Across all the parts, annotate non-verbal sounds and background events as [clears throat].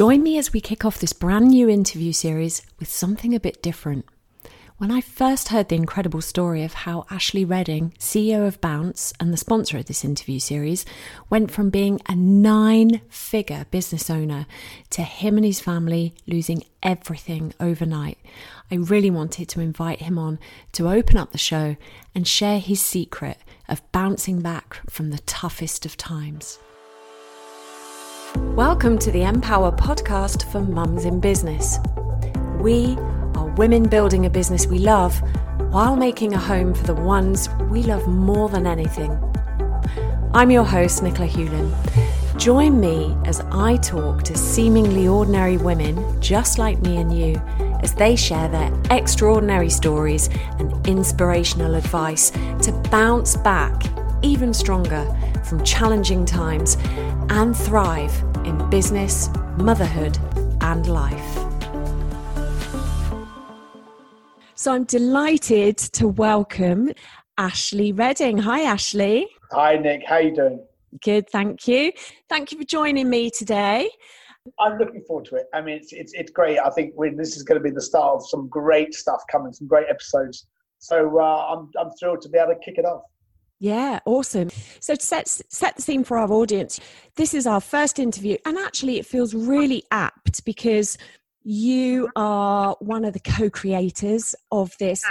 Join me as we kick off this brand new interview series with something a bit different. When I first heard the incredible story of how Ashley Redding, CEO of Bounce and the sponsor of this interview series, went from being a nine figure business owner to him and his family losing everything overnight, I really wanted to invite him on to open up the show and share his secret of bouncing back from the toughest of times. Welcome to the Empower podcast for mums in business. We are women building a business we love while making a home for the ones we love more than anything. I'm your host, Nicola Huelin. Join me as I talk to seemingly ordinary women just like me and you as they share their extraordinary stories and inspirational advice to bounce back even stronger from challenging times and thrive in business, motherhood, and life. So I'm delighted to welcome Ashley Redding. Hi, Ashley. Hi, Nick. How you doing? Good, thank you. Thank you for joining me today. I'm looking forward to it. I mean, it's it's, it's great. I think this is going to be the start of some great stuff coming, some great episodes. So uh, I'm I'm thrilled to be able to kick it off. Yeah, awesome. So to set set the scene for our audience, this is our first interview, and actually, it feels really apt because you are one of the co-creators of this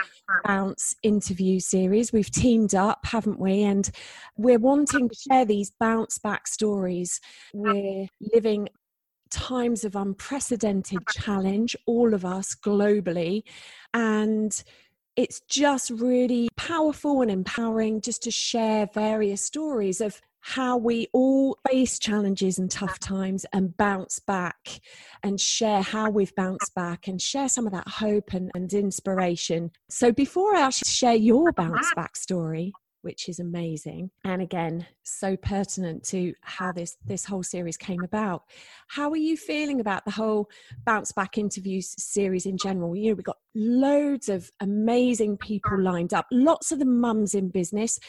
bounce interview series. We've teamed up haven't we? And we're wanting to share these bounce back stories. We're living times of unprecedented challenge all of us globally. And it's just really powerful and empowering just to share various stories of how we all face challenges and tough times and bounce back and share how we've bounced back and share some of that hope and, and inspiration. So, before I actually share your bounce back story, which is amazing and again so pertinent to how this this whole series came about. How are you feeling about the whole bounce back interviews series in general? You know we've got loads of amazing people lined up lots of the mums in business.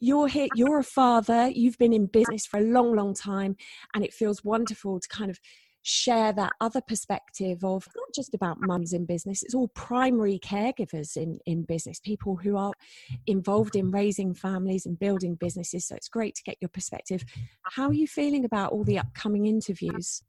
You're here you're a father you've been in business for a long long time and it feels wonderful to kind of share that other perspective of not just about mums in business, it's all primary caregivers in, in business, people who are involved in raising families and building businesses. So it's great to get your perspective. How are you feeling about all the upcoming interviews?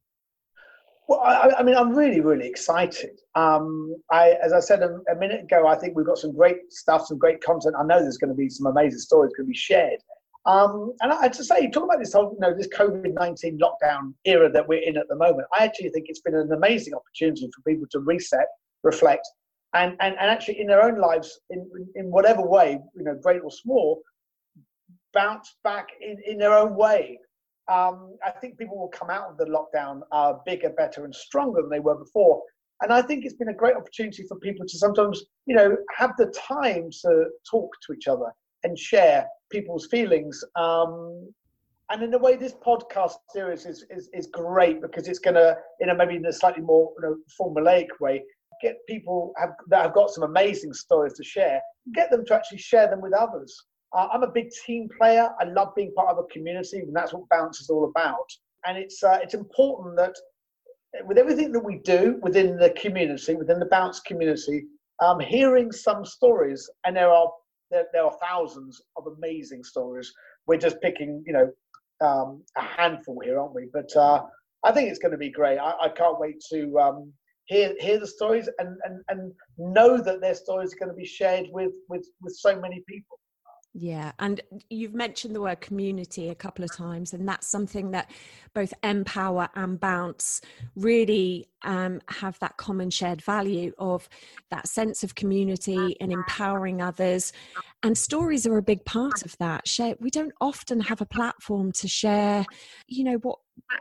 Well, I, I mean, I'm really, really excited. Um, I, as I said a, a minute ago, I think we've got some great stuff, some great content. I know there's going to be some amazing stories going to be shared. Um, and I, to say, talk about this whole, you know, this COVID nineteen lockdown era that we're in at the moment. I actually think it's been an amazing opportunity for people to reset, reflect, and and, and actually in their own lives, in in whatever way, you know, great or small, bounce back in in their own way. Um, I think people will come out of the lockdown uh, bigger, better, and stronger than they were before. And I think it's been a great opportunity for people to sometimes, you know, have the time to talk to each other and share people's feelings. Um, and in a way, this podcast series is, is, is great because it's going to, you know, maybe in a slightly more you know, formulaic way, get people have, that have got some amazing stories to share, get them to actually share them with others. Uh, I'm a big team player. I love being part of a community, and that's what Bounce is all about. And it's uh, it's important that with everything that we do within the community, within the Bounce community, um, hearing some stories, and there are there, there are thousands of amazing stories. We're just picking, you know, um, a handful here, aren't we? But uh, I think it's going to be great. I, I can't wait to um, hear hear the stories and, and, and know that their stories are going to be shared with, with, with so many people. Yeah, and you've mentioned the word community a couple of times, and that's something that both Empower and Bounce really um, have that common shared value of that sense of community and empowering others. And stories are a big part of that. Share, we don't often have a platform to share, you know, what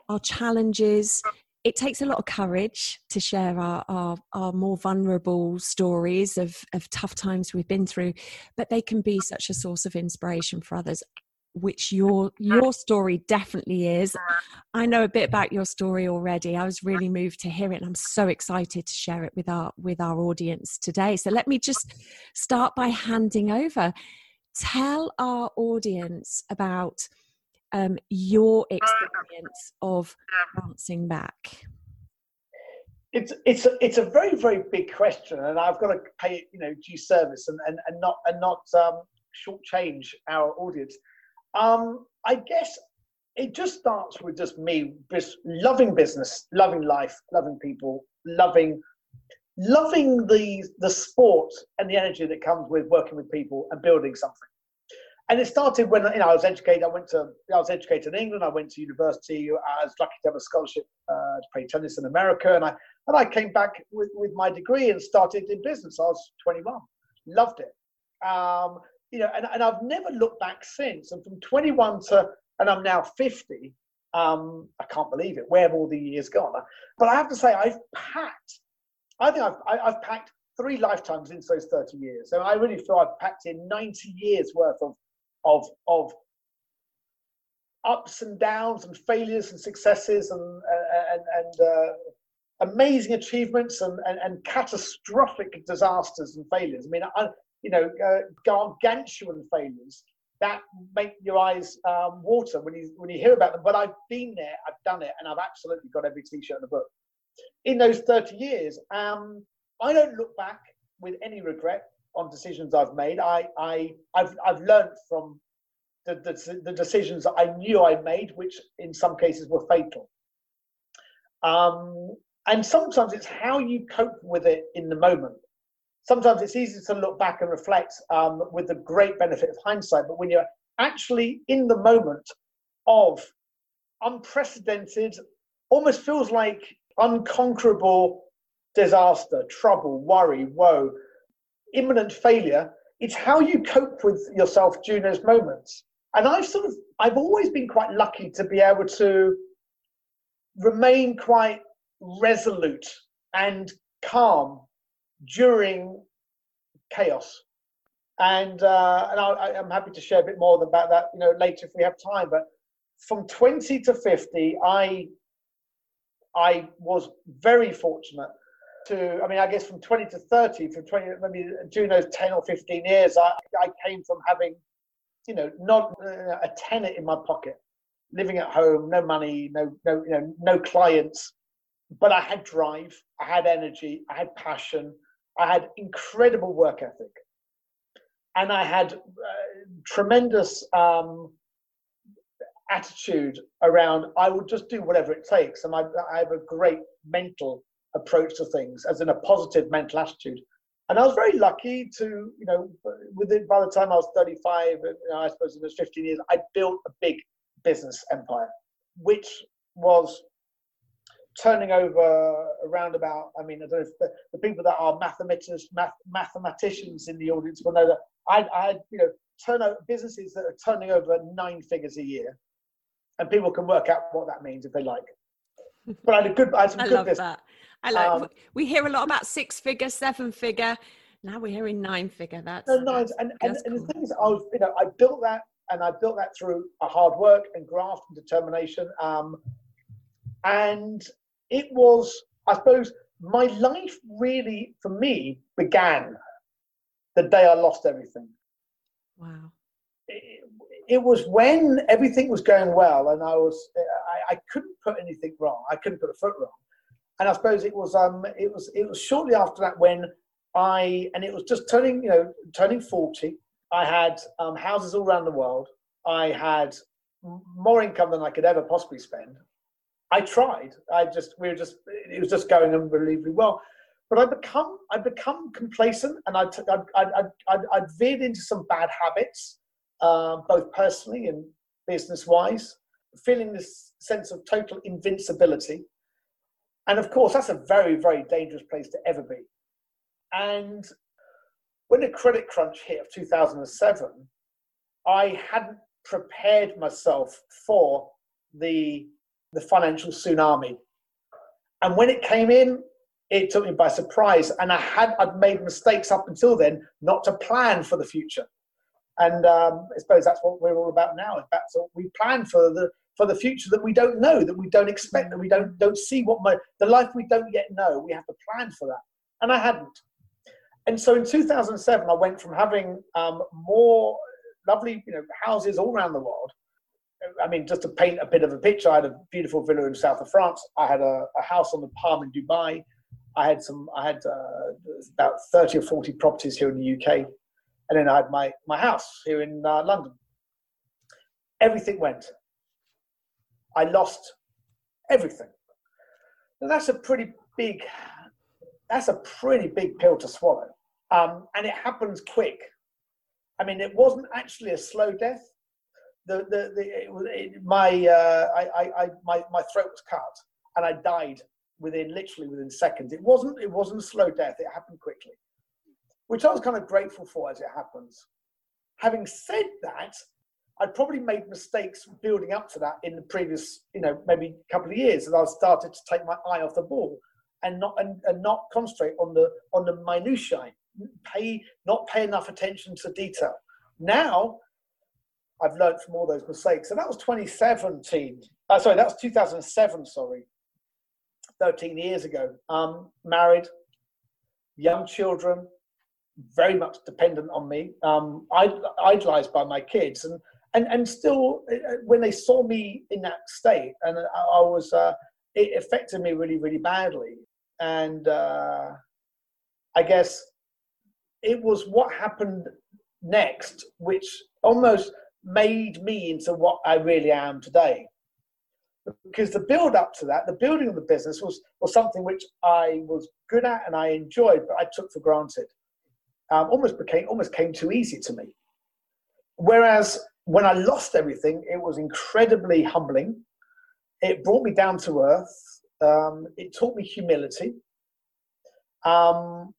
our challenges, it takes a lot of courage to share our, our, our, more vulnerable stories of, of tough times we've been through, but they can be such a source of inspiration for others which your your story definitely is. I know a bit about your story already. I was really moved to hear it and I'm so excited to share it with our with our audience today. So let me just start by handing over. Tell our audience about um, your experience of bouncing back? it's it's a, it's a very very big question, and I've got to pay you know due service and, and, and not and not um, shortchange our audience. Um, I guess it just starts with just me just loving business, loving life, loving people, loving loving the the sport and the energy that comes with working with people and building something. And it started when you know I was educated. I went to I was educated in England. I went to university. I was lucky to have a scholarship uh, to play tennis in America, and I and I came back with, with my degree and started in business. I was 21, loved it. Um, you know, and, and I've never looked back since. And from 21 to and I'm now 50. Um, I can't believe it. Where have all the years gone? But I have to say, I've packed. I think I've, I, have i have packed three lifetimes into those 30 years. So I really feel I've packed in 90 years worth of of of ups and downs and failures and successes and and, and uh, amazing achievements and, and, and, catastrophic disasters and failures. I mean, I, you know, uh, gargantuan failures that make your eyes um, water when you when you hear about them. But I've been there, I've done it, and I've absolutely got every T-shirt in the book. In those 30 years, um, I don't look back with any regret on decisions I've made. I, I, I've, I've learned from the, the, the decisions that I knew I made, which in some cases were fatal. Um, and sometimes it's how you cope with it in the moment. Sometimes it's easy to look back and reflect um, with the great benefit of hindsight, but when you're actually in the moment of unprecedented, almost feels like unconquerable disaster, trouble, worry, woe, imminent failure, it's how you cope with yourself during those moments. And I've sort of, I've always been quite lucky to be able to remain quite resolute and calm during chaos. And, uh, and I, am happy to share a bit more about that, you know, later if we have time. But from 20 to 50, I, I was very fortunate to, I mean, I guess from 20 to 30, from 20, maybe during those 10 or 15 years, I, I came from having, you know, not uh, a tenner in my pocket, living at home, no money, no, no, you know, no clients, but I had drive, I had energy, I had passion, I had incredible work ethic, and I had uh, tremendous um, attitude around. I will just do whatever it takes, and I, I have a great mental approach to things, as in a positive mental attitude. And I was very lucky to, you know, within by the time I was 35, you know, I suppose it was 15 years, I built a big business empire, which was turning over around about, I mean, I don't know if the, the people that are mathematicians, math, mathematicians in the audience will know that I, I had, you know, turnover businesses that are turning over nine figures a year. And people can work out what that means if they like. [laughs] But I had a good, I had some I good business. That. I like, um, we hear a lot about six figure, seven figure. Now we're hearing nine figure. That's, no, nine. And, and, and the thing is, I was, you know, I built that and I built that through a hard work and graft and determination. Um, and it was, I suppose, my life really, for me, began the day I lost everything. Wow. It, it was when everything was going well, and I was, I, I, couldn't put anything wrong. I couldn't put a foot wrong. And I suppose it was, um, it was, it was shortly after that when I, and it was just turning, you know, turning forty. I had um, houses all around the world. I had more income than I could ever possibly spend. I tried. I just we were just it was just going unbelievably well. But I become I become complacent, and I I I I I veered into some bad habits, uh, both personally and business wise, feeling this sense of total invincibility, and of course that's a very very dangerous place to ever be. And when the credit crunch hit of 2007, I hadn't prepared myself for the the financial tsunami. And when it came in, it took me by surprise. And I had I'd made mistakes up until then not to plan for the future. And um, I suppose that's what we're all about now. That's what we plan for the for the future that we don't know, that we don't expect, that we don't don't see what my the life we don't yet know. We have to plan for that. And I hadn't. And so in 2007, I went from having um, more lovely, you know, houses all around the world I mean, just to paint a bit of a picture, I had a beautiful villa in south of France. I had a, a house on the Palm in Dubai. I had some, I had uh, about 30 or 40 properties here in the UK. And then I had my, my house here in uh, London. Everything went. I lost everything. Now that's a pretty big, that's a pretty big pill to swallow. Um, and it happens quick. I mean, it wasn't actually a slow death. The, the, the it it, my, uh, I, I, my, my throat was cut and I died within literally within seconds. It wasn't, it wasn't a slow death. It happened quickly, which I was kind of grateful for as it happens. Having said that, I'd probably made mistakes building up to that in the previous, you know, maybe a couple of years, and I started to take my eye off the ball and not and, and not concentrate on the on the minutiae, pay not pay enough attention to detail. Now, I've learned from all those mistakes, and that was 2017. Uh, sorry, that was 2007. Sorry, 13 years ago. Um, married, young children, very much dependent on me. Um, idolized by my kids, and and and still uh, uh, when they saw me in that state and i, was uh, it affected me really really badly. And uh, i guess it was what happened next which almost made me into what i really am today. Because the build up to that the building of the business was was something which i was good at and i enjoyed but i took for granted. Um, almost became almost came too easy to me. Whereas when I lost everything, it was incredibly humbling. It brought me down to earth. Um, it taught me humility. Um,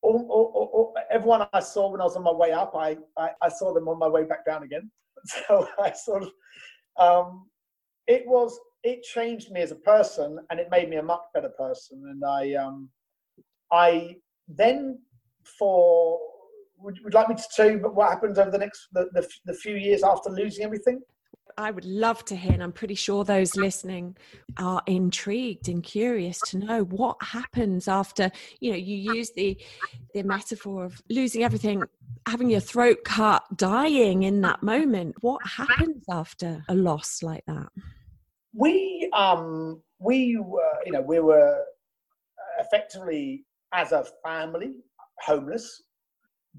all, all, all, everyone I saw when I was on my way up, I, I, I, saw them on my way back down again. [laughs] So I sort of, um, it was, it changed me as a person and it made me a much better person. And I, um, I then for would you like me to tell you what happens over the next the, the, the few years after losing everything? I would love to hear, and I'm pretty sure those listening are intrigued and curious to know what happens after. You know, you use the the metaphor of losing everything, having your throat cut, dying in that moment. What happens after a loss like that? We um we were you know we were effectively as a family homeless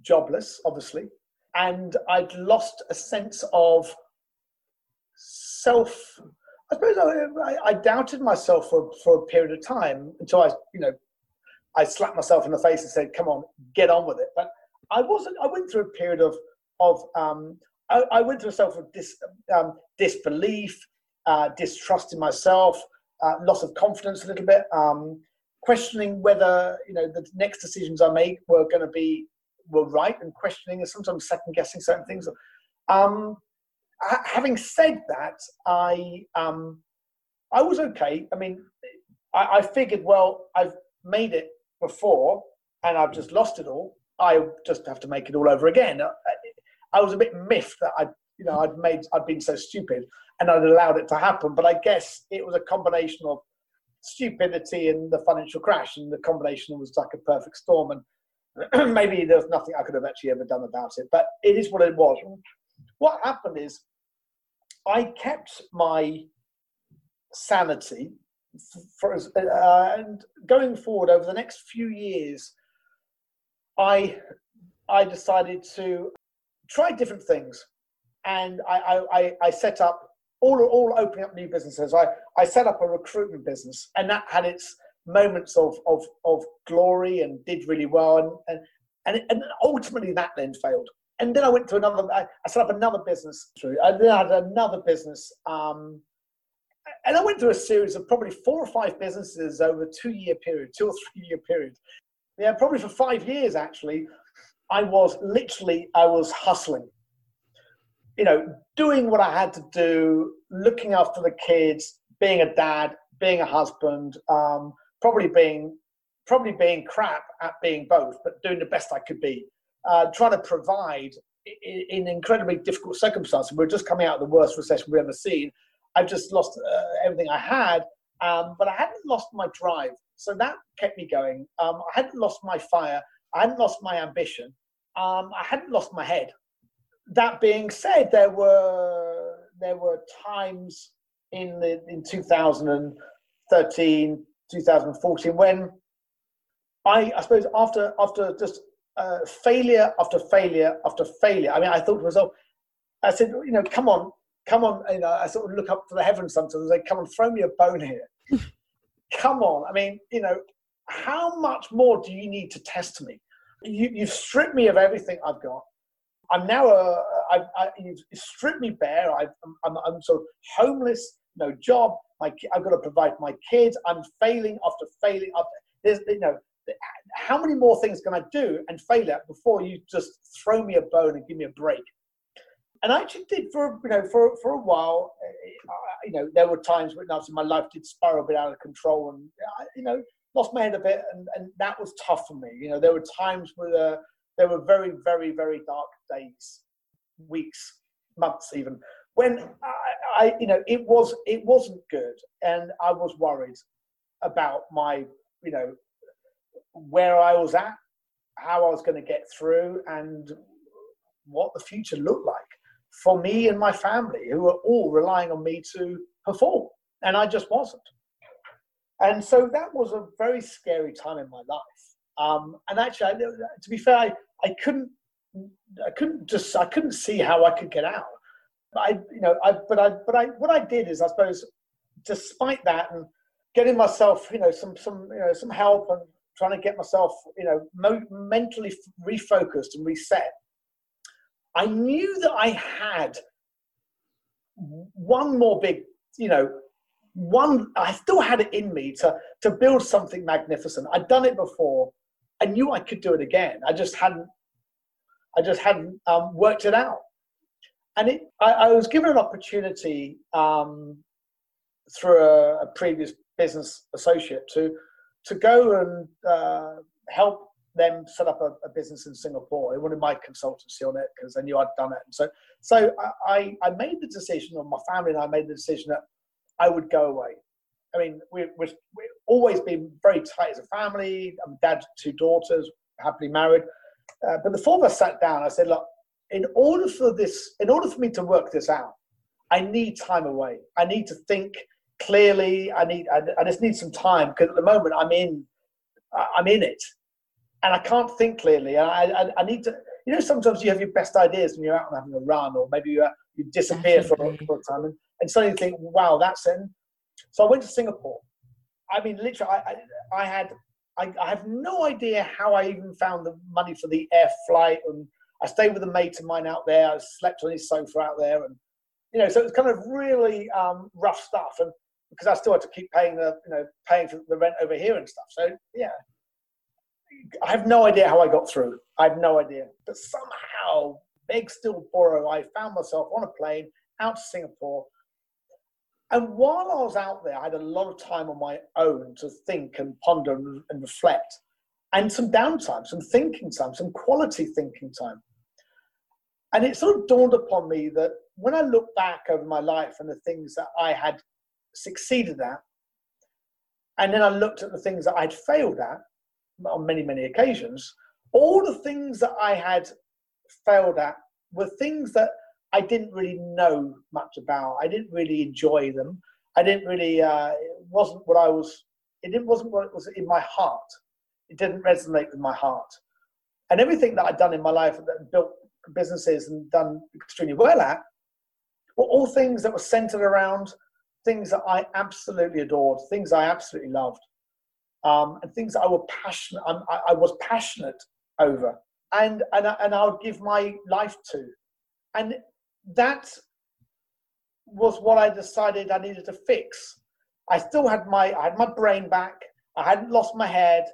jobless, obviously, and I'd lost a sense of self. I suppose I, I, doubted myself for, for a period of time until I, you know, I slapped myself in the face and said, "Come on, get on with it." But I wasn't. I went through a period of of um, I, I, went through a self of dis, um, disbelief, uh, distrust in myself, uh, loss of confidence a little bit, um, questioning whether you know the next decisions I make were going to be were right and questioning and sometimes second guessing certain things. Um, having said that, I um, I was okay. I mean, I, I, figured, well, I've made it before and I've just lost it all. I just have to make it all over again. I, I was a bit miffed that I, you know, I'd made, I'd been so stupid and I'd allowed it to happen. But I guess it was a combination of stupidity and the financial crash, and the combination was like a perfect storm. And [clears throat] maybe there's nothing I could have actually ever done about it, but it is what it was. What happened is I kept my sanity for, uh, and going forward over the next few years, I I decided to try different things, and I I, I set up all all opening up new businesses. I I set up a recruitment business, and that had its moments of, of, of glory and did really well. And, and, and ultimately that then failed. And then I went to another, I, I set up another business through, and then I had another business. Um, and I went through a series of probably four or five businesses over a two year period, two or three year period. Yeah, probably for five years actually. I was literally, I was hustling. You know, doing what I had to do, looking after the kids, being a dad, being a husband, um, probably being probably being crap at being both, but doing the best I could be, uh, trying to provide in, in, incredibly difficult circumstances. We're just coming out of the worst recession we've ever seen. I've just lost uh, everything I had, um, but I hadn't lost my drive, so that kept me going. Um, I hadn't lost my fire. I hadn't lost my ambition. Um, I hadn't lost my head. That being said, there were there were times in the in 2013 2014 when I, I suppose after after just uh, failure after failure after failure, I mean, I thought to myself, I said, you know, come on, come on. You know, I sort of look up to the heavens sometimes and say, come on, throw me a bone here. [laughs] come on. I mean, you know, how much more do you need to test me? You, you've stripped me of everything I've got. I'm now a, I, I, you've stripped me bare. i am I'm sort of homeless, no job. My, I've got to provide my kids. I'm failing after failing. After, there's, you know, how many more things can I do and fail at before you just throw me a bone and give me a break? And I actually did for you know for for a while. Uh, you know, there were times when my life did spiral a bit out of control, and you know, lost my head a bit, and, and that was tough for me. You know, there were times where uh, there were very, very, very dark days, weeks, months, even when I, I, you know, it was it wasn't good, and I was worried about my, you know, where I was at, how I was going to get through, and what the future looked like for me and my family, who were all relying on me to perform, and I just wasn't. And so that was a very scary time in my life. Um, and actually, I, to be fair, I, I couldn't, I couldn't just, I couldn't see how I could get out. I, you know, I, but I, but I, what I did is, I suppose, despite that, and getting myself, you know, some, some, you know, some help and trying to get myself, you know, mo- mentally refocused and reset. I knew that I had one more big, you know, one. I still had it in me to to build something magnificent. I'd done it before. I knew I could do it again. I just hadn't. I just hadn't um, worked it out. And it, I, I was given an opportunity um, through a, a, previous business associate to to go and uh, help them set up a, a, business in Singapore. They wanted my consultancy on it because they knew I'd done it. And so, so I, I made the decision, or my family and I made the decision that I would go away. I mean, we, we, we've always been very tight as a family. I'm dad to two daughters, happily married. Uh, but the four of us sat down. I said, look, in order for this, in order for me to work this out, I need time away. I need to think clearly. I need, I, I just need some time because at the moment I'm in, I'm in it, and I can't think clearly. I, I, I need to. You know, sometimes you have your best ideas when you're out and having a run, or maybe you, uh, you disappear for, for a time, and, and suddenly you think, "Wow, that's in." So I went to Singapore. I mean, literally, I, I, I had, I, I, have no idea how I even found the money for the air flight. And I stayed with a mate of mine out there. I slept on his sofa out there. And, you know, so it was kind of really um, rough stuff. And because I still had to keep paying the, you know, paying for the rent over here and stuff. So, yeah. I have no idea how I got through. I have no idea. But somehow, beg, still borrow, I found myself on a plane out to Singapore and while I was out there, I had a lot of time on my own to think and ponder and reflect, and some downtime, some thinking time, some quality thinking time. And it sort of dawned upon me that when I look back over my life and the things that I had succeeded at, and then I looked at the things that I'd failed at on many, many occasions, all the things that I had failed at were things that I didn't really know much about. I didn't really enjoy them. I didn't really. Uh, it wasn't what I was. It wasn't what it was in my heart. It didn't resonate with my heart. And everything that I'd done in my life, that built businesses and done extremely well at, were all things that were centered around things that I absolutely adored, things I absolutely loved, um, and things I were passionate. I, I was passionate over, and and and I would give my life to. And that was what I decided I needed to fix. I still had my I had my brain back. I hadn't lost my head.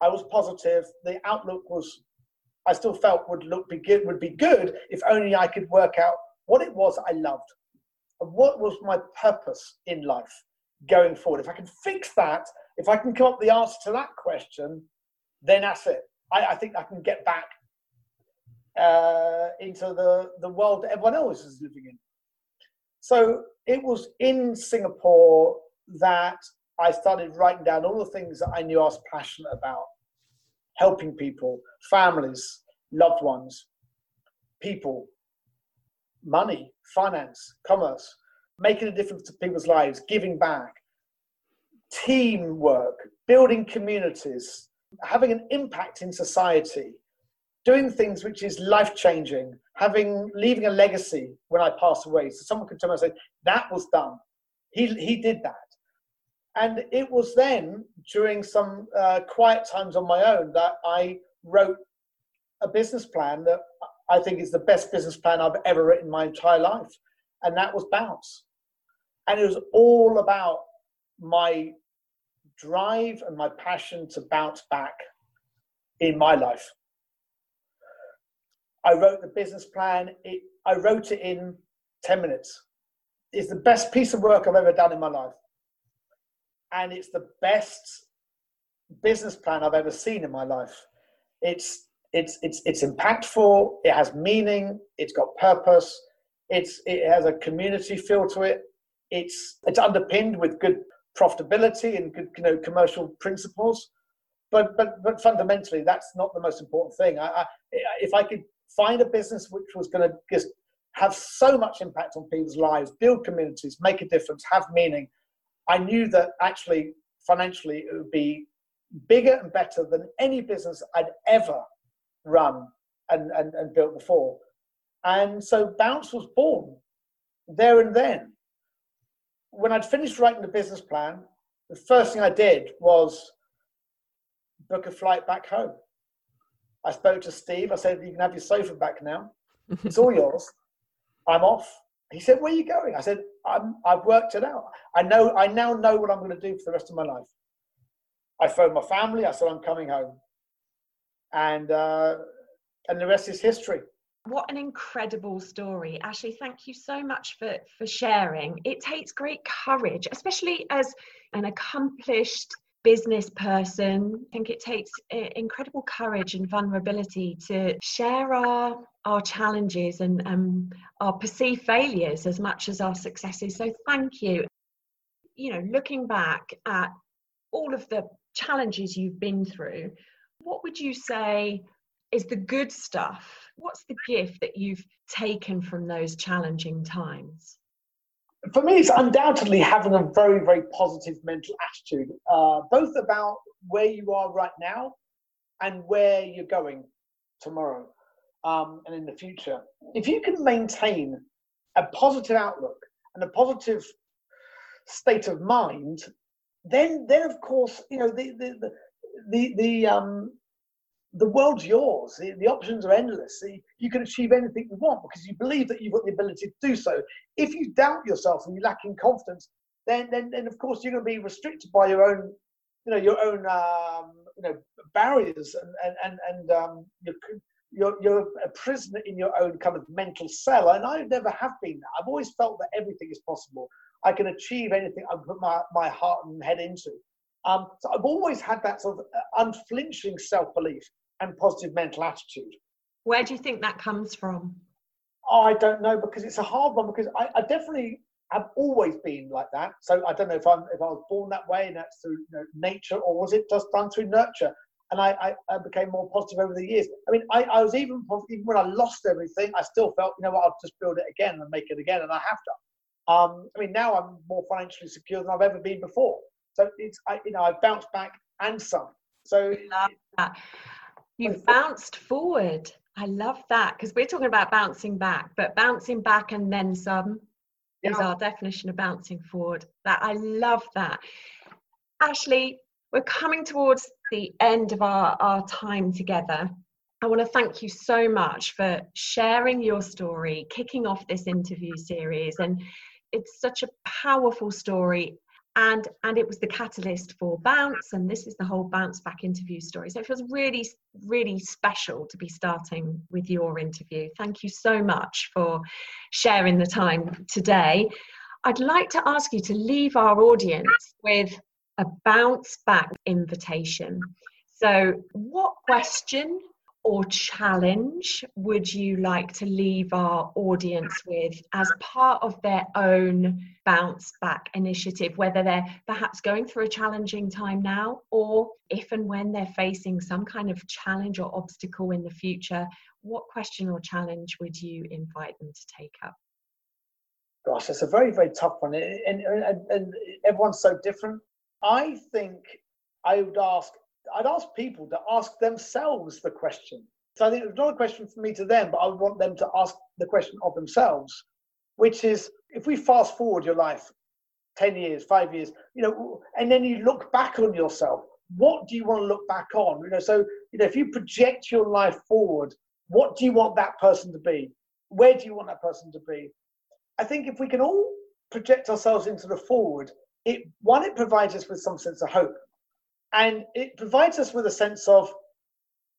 I was positive. The outlook was I still felt would look be good would be good if only I could work out what it was I loved and what was my purpose in life going forward. If I can fix that, if I can come up with the answer to that question, then that's it. I, I think I can get back uh, into the, the world that everyone else is living in. So it was in Singapore that I started writing down all the things that I knew I was passionate about helping people, families, loved ones, people, money, finance, commerce, making a difference to people's lives, giving back, teamwork, building communities, having an impact in society, doing things which is life changing, having leaving a legacy when I pass away. So someone could tell me and say, that was done. He, he did that. And it was then, during some uh, quiet times on my own, that I wrote a business plan that I think is the best business plan I've ever written in my entire life. And that was Bounce. And it was all about my drive and my passion to bounce back in my life. I wrote the business plan. It, I wrote it in 10 minutes. It's the best piece of work I've ever done in my life. And it's the best business plan I've ever seen in my life. It's, it's, it's, it's impactful, it has meaning, it's got purpose, it's, it has a community feel to it, it's, it's underpinned with good profitability and good you know, commercial principles. But, but, but fundamentally, that's not the most important thing. I, I, if I could find a business which was going to just have so much impact on people's lives, build communities, make a difference, have meaning, I knew that actually financially it would be bigger and better than any business I'd ever run and, and, and built before. And so Bounce was born there and then. When I'd finished writing the business plan, the first thing I did was book a flight back home. I spoke to Steve. I said, You can have your sofa back now. It's all [laughs] yours. I'm off. He said, Where are you going? I said, I'm, I've worked it out. I know. I now know what I'm going to do for the rest of my life. I phoned my family. I said, I'm coming home. And, uh, and the rest is history. What an incredible story. Ashley, thank you so much for, for sharing. It takes great courage, especially as an accomplished business person. I think it takes incredible courage and vulnerability to share our our challenges and um, our perceived failures as much as our successes. So thank you. You know, looking back at all of the challenges you've been through, what would you say is the good stuff? What's the gift that you've taken from those challenging times? For me, it's undoubtedly having a very, very positive mental attitude, uh, both about where you are right now and where you're going tomorrow um, and in the future. If you can maintain a positive outlook and a positive state of mind, then, then of course, you know the the the the, the um, the world's yours. The, the options are endless. You can achieve anything you want because you believe that you've got the ability to do so. If you doubt yourself and you lack in confidence, then, then, then of course you're going to be restricted by your own, you know, your own, um, you know, barriers and and and, and um, you're, you're you're a prisoner in your own kind of mental cell. And I never have been that. I've always felt that everything is possible. I can achieve anything I put my, my heart and head into. Um, so I've always had that sort of unflinching self belief and positive mental attitude. Where do you think that comes from? I don't know because it's a hard one because I, I, definitely have always been like that. So I don't know if I'm if I was born that way and that's through you know, nature or was it just done through nurture. And I, I, I, became more positive over the years. I mean, I, I was even even when I lost everything, I still felt you know what I'll just build it again and make it again, and I have to. Um, I mean, now I'm more financially secure than I've ever been before. So it's I, you know I've bounced back and some. So You've bounced forward. I love that because we're talking about bouncing back, but bouncing back and then some yeah. is our definition of bouncing forward. That I love that. Ashley, we're coming towards the end of our, our time together. I want to thank you so much for sharing your story, kicking off this interview series. And it's such a powerful story and and it was the catalyst for bounce and this is the whole bounce back interview story. So it feels really really special to be starting with your interview. Thank you so much for sharing the time today. I'd like to ask you to leave our audience with a bounce back invitation. So what question or challenge would you like to leave our audience with as part of their own bounce back initiative, whether they're perhaps going through a challenging time now or if and when they're facing some kind of challenge or obstacle in the future? What question or challenge would you invite them to take up? Gosh, it's a very, very tough one. And, and, and everyone's so different. I think I would ask I'd ask people to ask themselves the question. So I think it's not a question for me to them, but I would want them to ask the question of themselves, which is if we fast forward your life 10 years, five years, you know, and then you look back on yourself, what do you want to look back on? You know, so, you know, if you project your life forward, what do you want that person to be? Where do you want that person to be? I think if we can all project ourselves into the forward, it one, it provides us with some sense of hope. And it provides us with a sense of,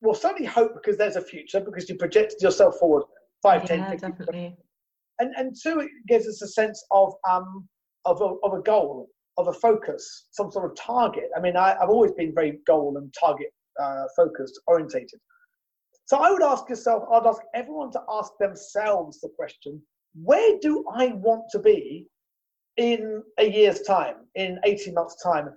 well, certainly hope because there's a future, because you projected yourself forward five, yeah, 10, 50, definitely. And, and two, it gives us a sense of, um, of, a, of a goal, of a focus, some sort of target. I mean, I, have always been very goal and target uh, focused, orientated. So I would ask yourself, I'd ask everyone to ask themselves the question where do I want to be in a year's time, in 18 months' time?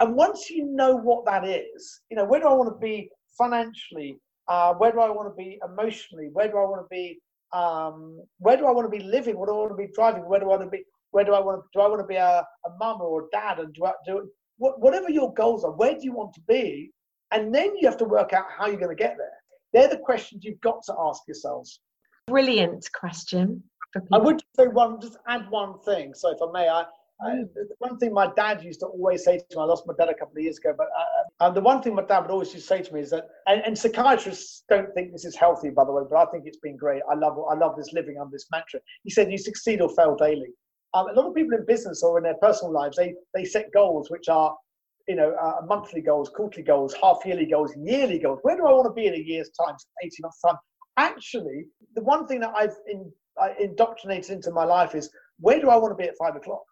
And once you know what that is, you know, where do I want to be financially? Uh, where do I want to be emotionally? Where do I want to be? Um, where do I want to be living? What do I want to be driving? Where do I want to be? Where do I want to? Do I want to be a, a mum or a dad? And do I do whatever your goals are? Where do you want to be? And then you have to work out how you're going to get there. They're the questions you've got to ask yourselves. Brilliant question. I would say one, just add one thing. So if I may, I, I, mm. one thing my dad used to always say to me, I lost my dad a couple of years ago, but uh, uh the one thing my dad would always used to say to me is that, and, and, psychiatrists don't think this is healthy, by the way, but I think it's been great. I love, I love this living on this mantra. He said, "You succeed or fail daily." Um, a lot of people in business or in their personal lives, they they set goals which are, you know, uh, monthly goals, quarterly goals, half yearly goals, yearly goals. Where do I want to be in a year's time, eighteen months time? Actually, the one thing that I've in, uh, indoctrinated into my life is where do I want to be at five o'clock?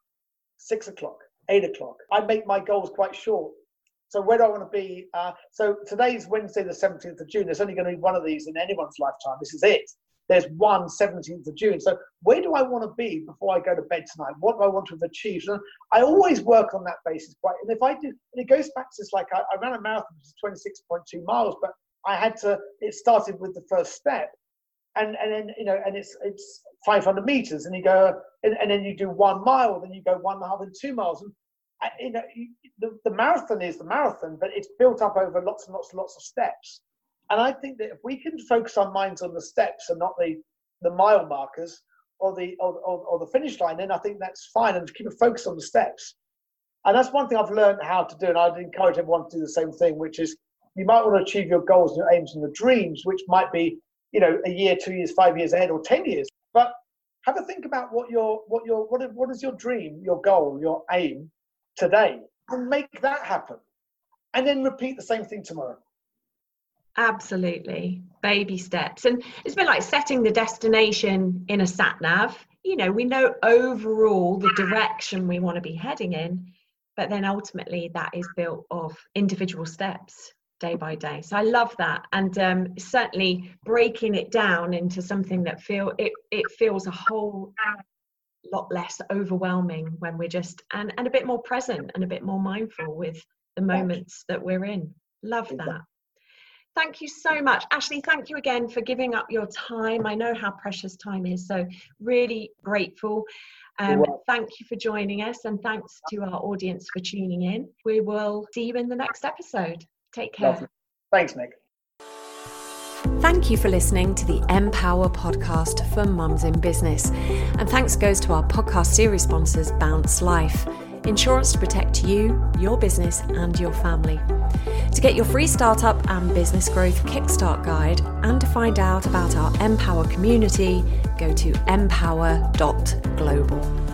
Six o'clock, eight o'clock. I make my goals quite short. So where do I want to be? Uh, so today's Wednesday, the 17th of June. There's only going to be one of these in anyone's lifetime. This is it. There's one 17th of June. So where do I want to be before I go to bed tonight? What do I want to have achieved? I always work on that basis. Quite, and if I do, and it goes back to this, like I, I ran a marathon, which is 26.2 miles, but I had to. It started with the first step and and then you know and it's it's 500 meters and you go and, and then you do one mile then you go one mile and two miles. And uh, you know the, the marathon is the marathon but it's built up over lots and lots and lots of steps. And i think that if we can focus our minds on the steps and not the the mile markers or the or, or, or the finish line then i think that's fine and keep a focus on the steps. And that's one thing i've learned how to do and i'd encourage everyone to do the same thing which is you might want to achieve your goals and your aims and your dreams which might be you know, a year, two years, five years ahead, or ten years. But have a think about what your what your what what is your dream, your goal, your aim today, and make that happen, and then repeat the same thing tomorrow. Absolutely, baby steps, and it's been like setting the destination in a sat nav. You know, we know overall the direction we want to be heading in, but then ultimately that is built of individual steps day by day. So i love that. And um, certainly breaking it down into something that feel it, it feels a whole lot less overwhelming when we're just and, and a bit more present and a bit more mindful with the moments that we're in. Love that. Thank you so much. Ashley thank you again for giving up your time. I know how precious time is so really grateful. Um, thank you for joining us and thanks to our audience for tuning in. We will see you in the next episode Take care. Lovely. Thanks, Nick. Thank you for listening to the Empower podcast for mums in business. And thanks goes to our podcast series sponsors, Bounce Life, insurance to protect you, your business, and your family. To get your free startup and business growth kickstart guide and to find out about our Empower community, go to empower.global.